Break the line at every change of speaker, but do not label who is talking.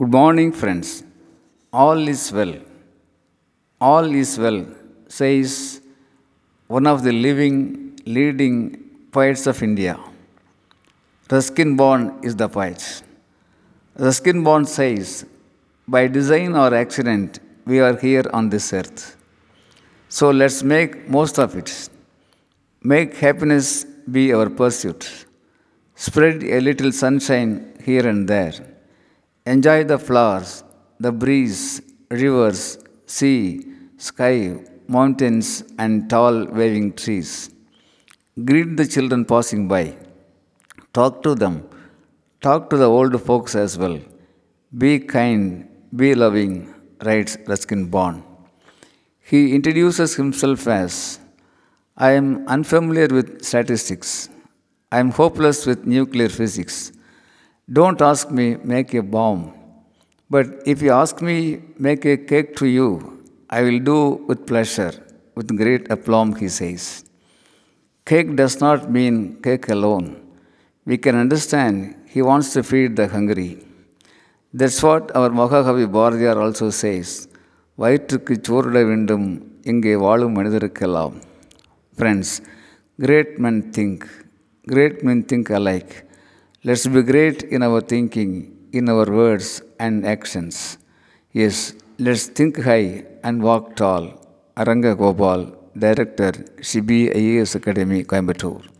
Good morning, friends. All is well. All is well, says one of the living, leading poets of India. Ruskin Bond is the poet. Ruskin Bond says, By design or accident, we are here on this earth. So let's make most of it. Make happiness be our pursuit. Spread a little sunshine here and there. Enjoy the flowers, the breeze, rivers, sea, sky, mountains, and tall waving trees. Greet the children passing by. Talk to them. Talk to the old folks as well. Be kind, be loving, writes Ruskin Bond. He introduces himself as I am unfamiliar with statistics. I am hopeless with nuclear physics. Don't ask me, make a bomb. But if you ask me, make a cake to you, I will do with pleasure, with great aplomb, he says. Cake does not mean cake alone. We can understand he wants to feed the hungry. That's what our Mahakavi Bharathiyar also says. வயிற்றுக்கு சோறிட வேண்டும் inge வாழும் மனிதருக்கெல்லாம் Friends, great men think. Great men think alike. Let's be great in our thinking, in our words and actions. Yes, let's think high and walk tall. Aranga Gopal, Director, Shibi Academy, Coimbatore.